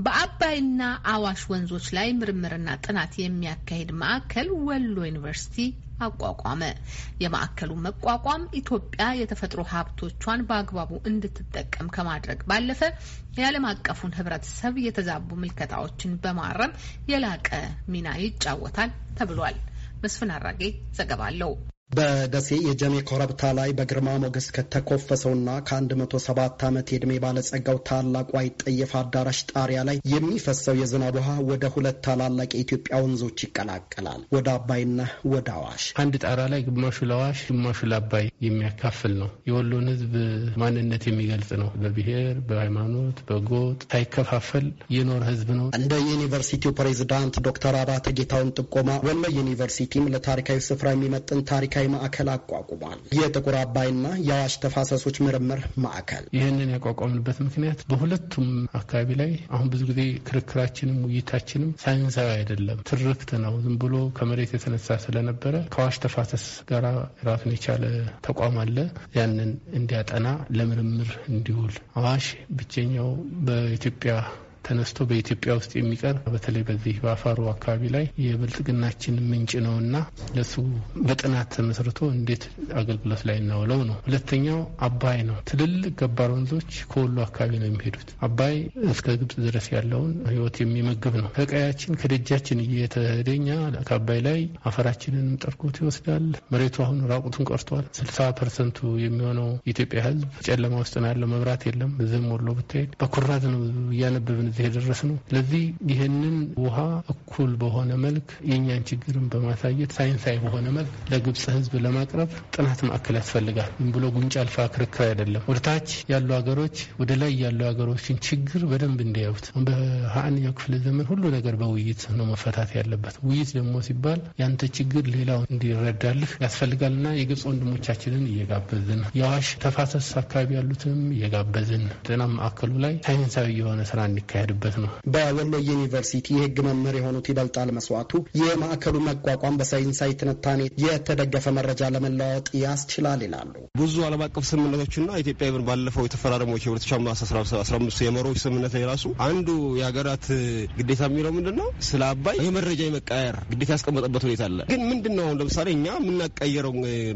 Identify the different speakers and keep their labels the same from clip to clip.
Speaker 1: በአባይና አዋሽ ወንዞች ላይ ምርምርና ጥናት የሚያካሂድ ማዕከል ወሎ ዩኒቨርሲቲ አቋቋመ። የማዕከሉ መቋቋም ኢትዮጵያ የተፈጥሮ ሀብቶቿን በአግባቡ እንድትጠቀም ከማድረግ ባለፈ የዓለም አቀፉን ሕብረተሰብ የተዛቡ ምልከታዎችን በማረም የላቀ ሚና ይጫወታል ተብሏል። መስፍን አራጌ ዘገባ አለው።
Speaker 2: በደሴ የጀሜ ኮረብታ ላይ በግርማ ሞገስ ከተኮፈሰውና ከ107 ዓመት የዕድሜ ባለጸጋው ታላቁ አይጠየፍ አዳራሽ ጣሪያ ላይ የሚፈሰው የዝናብ ውሃ ወደ ሁለት ታላላቅ የኢትዮጵያ ወንዞች ይቀላቀላል፣ ወደ አባይና ወደ አዋሽ።
Speaker 3: አንድ ጣራ ላይ ግማሹ ለአዋሽ ግማሹ ለአባይ የሚያካፍል ነው። የወሎን ሕዝብ ማንነት የሚገልጽ ነው። በብሔር በሃይማኖት፣ በጎጥ ሳይከፋፈል የኖረ ሕዝብ ነው።
Speaker 2: እንደ ዩኒቨርሲቲው ፕሬዚዳንት ዶክተር አባተ ጌታውን ጥቆማ ወሎ ዩኒቨርሲቲም ለታሪካዊ ስፍራ የሚመጥን ታሪካ ታሪካዊ ማዕከል አቋቁሟል። የጥቁር አባይና የአዋሽ ተፋሰሶች ምርምር ማዕከል
Speaker 3: ይህንን ያቋቋምንበት ምክንያት በሁለቱም አካባቢ ላይ አሁን ብዙ ጊዜ ክርክራችንም ውይይታችንም ሳይንሳዊ አይደለም፣ ትርክት ነው። ዝም ብሎ ከመሬት የተነሳ ስለነበረ ከአዋሽ ተፋሰስ ጋር ራሱን የቻለ ተቋም አለ። ያንን እንዲያጠና ለምርምር እንዲውል አዋሽ ብቸኛው በኢትዮጵያ ተነስቶ በኢትዮጵያ ውስጥ የሚቀር በተለይ በዚህ በአፋሩ አካባቢ ላይ የብልጽግናችን ምንጭ ነው እና ለሱ በጥናት ተመስርቶ እንዴት አገልግሎት ላይ እናውለው ነው። ሁለተኛው አባይ ነው። ትልልቅ ገባር ወንዞች ከወሎ አካባቢ ነው የሚሄዱት። አባይ እስከ ግብጽ ድረስ ያለውን ሕይወት የሚመግብ ነው። ከቀያችን ከደጃችን እየተደኛ ከአባይ ላይ አፈራችንንም ጠርጎት ይወስዳል። መሬቱ አሁን ራቁቱን ቀርቷል። ስልሳ ፐርሰንቱ የሚሆነው የኢትዮጵያ ሕዝብ ጨለማ ውስጥ ነው ያለው። መብራት የለም። ዝም ወሎ ብትሄድ በኩራዝ ነው እያነበብን እዚህ የደረስነው። ስለዚህ ይህንን ውሃ እኩል በሆነ መልክ የእኛን ችግርን በማሳየት ሳይንሳዊ በሆነ መልክ ለግብጽ ህዝብ ለማቅረብ ጥናት ማዕከል ያስፈልጋል። ዝም ብሎ ጉንጭ አልፋ ክርክር አይደለም። ወደ ታች ያሉ ሀገሮች ወደ ላይ ያሉ ሀገሮችን ችግር በደንብ እንዲያዩት። በሀያኛው ክፍለ ዘመን ሁሉ ነገር በውይይት ነው መፈታት ያለበት። ውይይት ደግሞ ሲባል ያንተ ችግር ሌላው እንዲረዳልህ ያስፈልጋልና የግብጽ ወንድሞቻችንን እየጋበዝን የአዋሽ ተፋሰስ አካባቢ ያሉትንም እየጋበዝን ጤና ማዕከሉ ላይ ሳይንሳዊ የሆነ ስራ እንዲካሄድ የሚካሄድበት ነው።
Speaker 2: በወሎ ዩኒቨርሲቲ የህግ መምህር የሆኑት ይበልጣል መስዋዕቱ የማዕከሉ መቋቋም በሳይንሳዊ ትንታኔ የተደገፈ መረጃ ለመለዋወጥ ያስችላል ይላሉ።
Speaker 4: ብዙ ዓለም አቀፍ ስምምነቶችና ኢትዮጵያ ብን ባለፈው የተፈራረሞች የ2015 የመሪዎች ስምምነት ላይ ራሱ አንዱ የሀገራት ግዴታ የሚለው ምንድን ነው? ስለ አባይ የመረጃ የመቃየር ግዴታ ያስቀመጠበት ሁኔታ አለ። ግን ምንድን ነው አሁን ለምሳሌ እኛ የምናቀየረው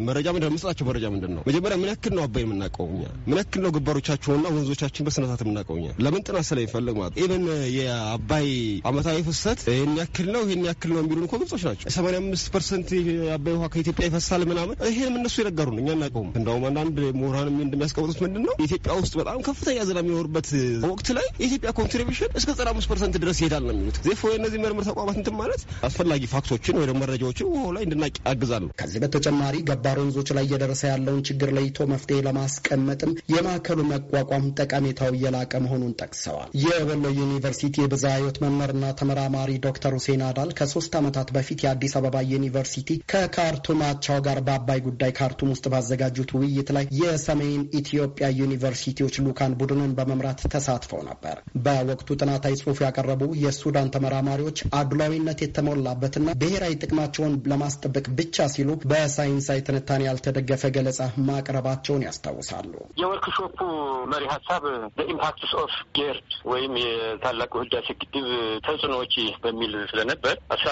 Speaker 4: መረጃ ምንድን ነው? መስጣቸው መረጃ ምንድን ነው? መጀመሪያ ምን ያክል ነው አባይ የምናውቀው እኛ? ምን ያክል ነው ገባሮቻቸውና ወንዞቻችን በስነስርዓት የምናውቀው እኛ? ለምን ጥናት ስለሚፈልግ ማለት even የአባይ አመታዊ ፍሰት ይህን ያክል ነው ይህን ያክል ነው የሚሉን እኮ ግብጾች ናቸው። ሰማንያ አምስት ፐርሰንት የአባይ ውሃ ከኢትዮጵያ ይፈሳል ምናምን ይህንም እነሱ የነገሩን እኛ እናውቀውም። እንደውም አንዳንድ ምሁራን እንደሚያስቀምጡት ምንድን ነው ኢትዮጵያ ውስጥ በጣም ከፍተኛ ዝናብ የሚኖርበት ወቅት ላይ የኢትዮጵያ contribution እስከ ዘጠና አምስት ፐርሰንት ድረስ ይሄዳል ነው የሚሉት። ዜፎ የእነዚህ ምርምር ተቋማት እንትን ማለት አስፈላጊ fact ኦችን ወይ መረጃዎችን ውሃው ላይ እንድናቅ ያግዛሉ።
Speaker 2: ከዚህ በተጨማሪ ገባር ወንዞች ላይ እየደረሰ ያለውን ችግር ለይቶ መፍትሄ ለማስቀመጥም የማዕከሉ መቋቋም ጠቀሜታው እየላቀ መሆኑን ጠቅሰዋል። ዩኒቨርሲቲ የብዝሃ ሕይወት መምህርና ተመራማሪ ዶክተር ሁሴን አዳል ከሶስት ዓመታት በፊት የአዲስ አበባ ዩኒቨርሲቲ ከካርቱም አቻው ጋር በአባይ ጉዳይ ካርቱም ውስጥ ባዘጋጁት ውይይት ላይ የሰሜን ኢትዮጵያ ዩኒቨርሲቲዎች ልኡካን ቡድንን በመምራት ተሳትፈው ነበር። በወቅቱ ጥናታዊ ጽሑፍ ያቀረቡ የሱዳን ተመራማሪዎች አድሏዊነት የተሞላበትና ብሔራዊ ጥቅማቸውን ለማስጠበቅ ብቻ ሲሉ በሳይንሳዊ ትንታኔ ያልተደገፈ ገለጻ ማቅረባቸውን ያስታውሳሉ።
Speaker 5: የወርክሾፑ መሪ ሀሳብ impacts of GERD ወይም የታላቁ ህዳሴ ግድብ ተጽዕኖዎች በሚል ስለነበር አስራ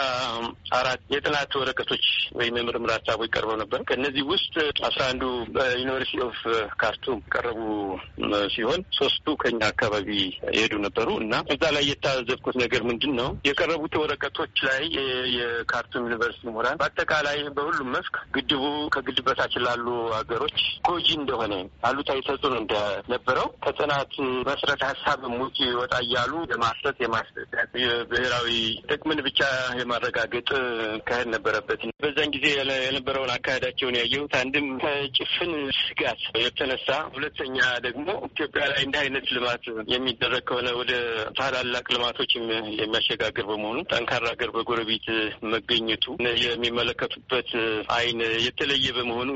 Speaker 5: አራት የጥናት ወረቀቶች ወይም የምርምር ሀሳቦች ቀርበው ነበር። ከእነዚህ ውስጥ አስራ አንዱ በ University of Khartoum ቀረቡ ሲሆን ሶስቱ ከኛ አካባቢ የሄዱ ነበሩ እና እዛ ላይ የታዘብኩት ነገር ምንድን ነው የቀረቡት ወረቀቶች ላይ የካርቱም ዩኒቨርሲቲ ምሁራን በአጠቃላይ በሁሉም መስክ ግድቡ ከግድብ በታች ላሉ ሀገሮች ጎጂ እንደሆነ አሉታዊ ተጽዕኖ እንደነበረው ከጥናት መሰረተ ሀሳብ ውጭ ይወጣ እያሉ የማሰጥ የማስጠት የብሔራዊ ጥቅምን ብቻ የማረጋገጥ ካሄድ ነበረበት። በዛን ጊዜ የነበረውን አካሄዳቸውን ያየሁት አንድም ከጭፍን ስጋት የተነሳ፣ ሁለተኛ ደግሞ ኢትዮጵያ ላይ እንዲህ አይነት ልማት የሚደረግ ከሆነ ወደ ታላላቅ ልማቶች የሚያሸጋግር በመሆኑ ጠንካራ ሀገር በጎረቤት መገኘቱ የሚመለከቱበት አይን የተለየ በመሆኑ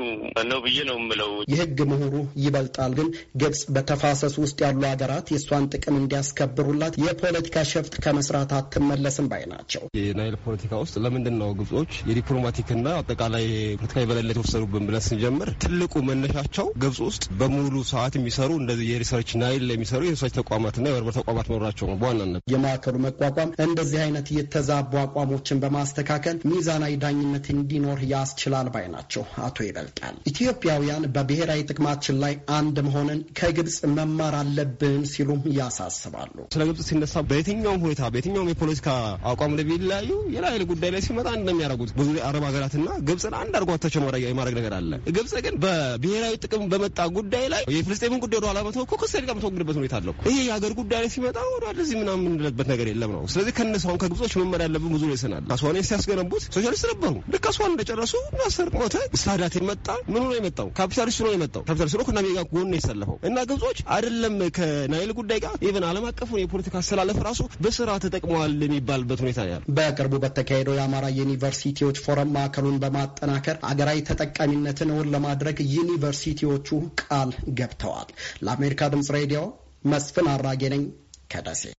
Speaker 5: ነው ብዬ ነው የምለው።
Speaker 2: የህግ ምሁሩ ይበልጣል ግን ግብጽ በተፋሰሱ ውስጥ ያሉ ሀገራት የእሷን ጥቅም እንዲያስከብሩ የሚፎክሩላት የፖለቲካ ሸፍጥ ከመስራት አትመለስም ባይ ናቸው።
Speaker 4: የናይል ፖለቲካ ውስጥ ለምንድን ነው ግብጾች የዲፕሎማቲክና አጠቃላይ ፖለቲካ የበላይነት የወሰዱብን ብለን ስንጀምር ትልቁ መነሻቸው ግብጽ ውስጥ በሙሉ ሰዓት የሚሰሩ እንደዚህ የ research ናይል የሚሰሩ የ research ተቋማትና የምርምር ተቋማት መኖራቸው ነው በዋናነት
Speaker 2: የማዕከሉ መቋቋም እንደዚህ አይነት የተዛቡ አቋሞችን በማስተካከል ሚዛናዊ ዳኝነት እንዲኖር ያስችላል ባይ ናቸው አቶ ይበልጣል። ኢትዮጵያውያን በብሔራዊ ጥቅማችን ላይ አንድ መሆንን ከግብጽ መማር አለብን ሲሉም ያሳስባሉ።
Speaker 4: ስለ ግብጽ ሲነሳ በየትኛውም ሁኔታ በየትኛውም የፖለቲካ አቋም ላይ ቢለያዩ የናይል ጉዳይ ላይ ሲመጣ አንድ የሚያደርጉት ብዙ አረብ ሀገራትና ግብጽን አንድ አድርጓታቸው የማድረግ ነገር አለ። ግብጽ ግን በብሔራዊ ጥቅም በመጣ ጉዳይ ላይ የፍልስጤምን ጉዳይ ወደ ኋላ መተው እኮ ከእስራኤል ጋር የምትወግድበት ሁኔታ አለ። ይሄ የሀገር ጉዳይ ላይ ሲመጣ ወደ ለዚህ ምናምን የምንለበት ነገር የለም ነው። ስለዚህ ከነሱ አሁን ከግብጾች መማር ያለብን ብዙ ይመስለኛል። አስዋኔን ሲያስገነቡት ሶሻሊስት ነበሩ። ልክ አስዋን እንደጨረሱ ናስር ሞተ፣ ሳዳት መጣ። ምን ሆኖ የመጣው ካፒታሊስት ሆኖ የመጣው ካፒታሊስት ሆኖ ከናሚ ጋር ጎን የሰለፈው እና ግብጾች አይደለም ከናይል ጉዳይ ጋር even ዓለም አቀፉን የፖለቲካ አሰላለፍ ራሱ በስራ ተጠቅመዋል የሚባልበት ሁኔታ ያለ
Speaker 2: በቅርቡ በተካሄደው የአማራ ዩኒቨርሲቲዎች ፎረም ማዕከሉን በማጠናከር አገራዊ ተጠቃሚነትን እውን ለማድረግ ዩኒቨርሲቲዎቹ ቃል ገብተዋል። ለአሜሪካ ድምጽ ሬዲዮ መስፍን አራጌ ነኝ ከደሴ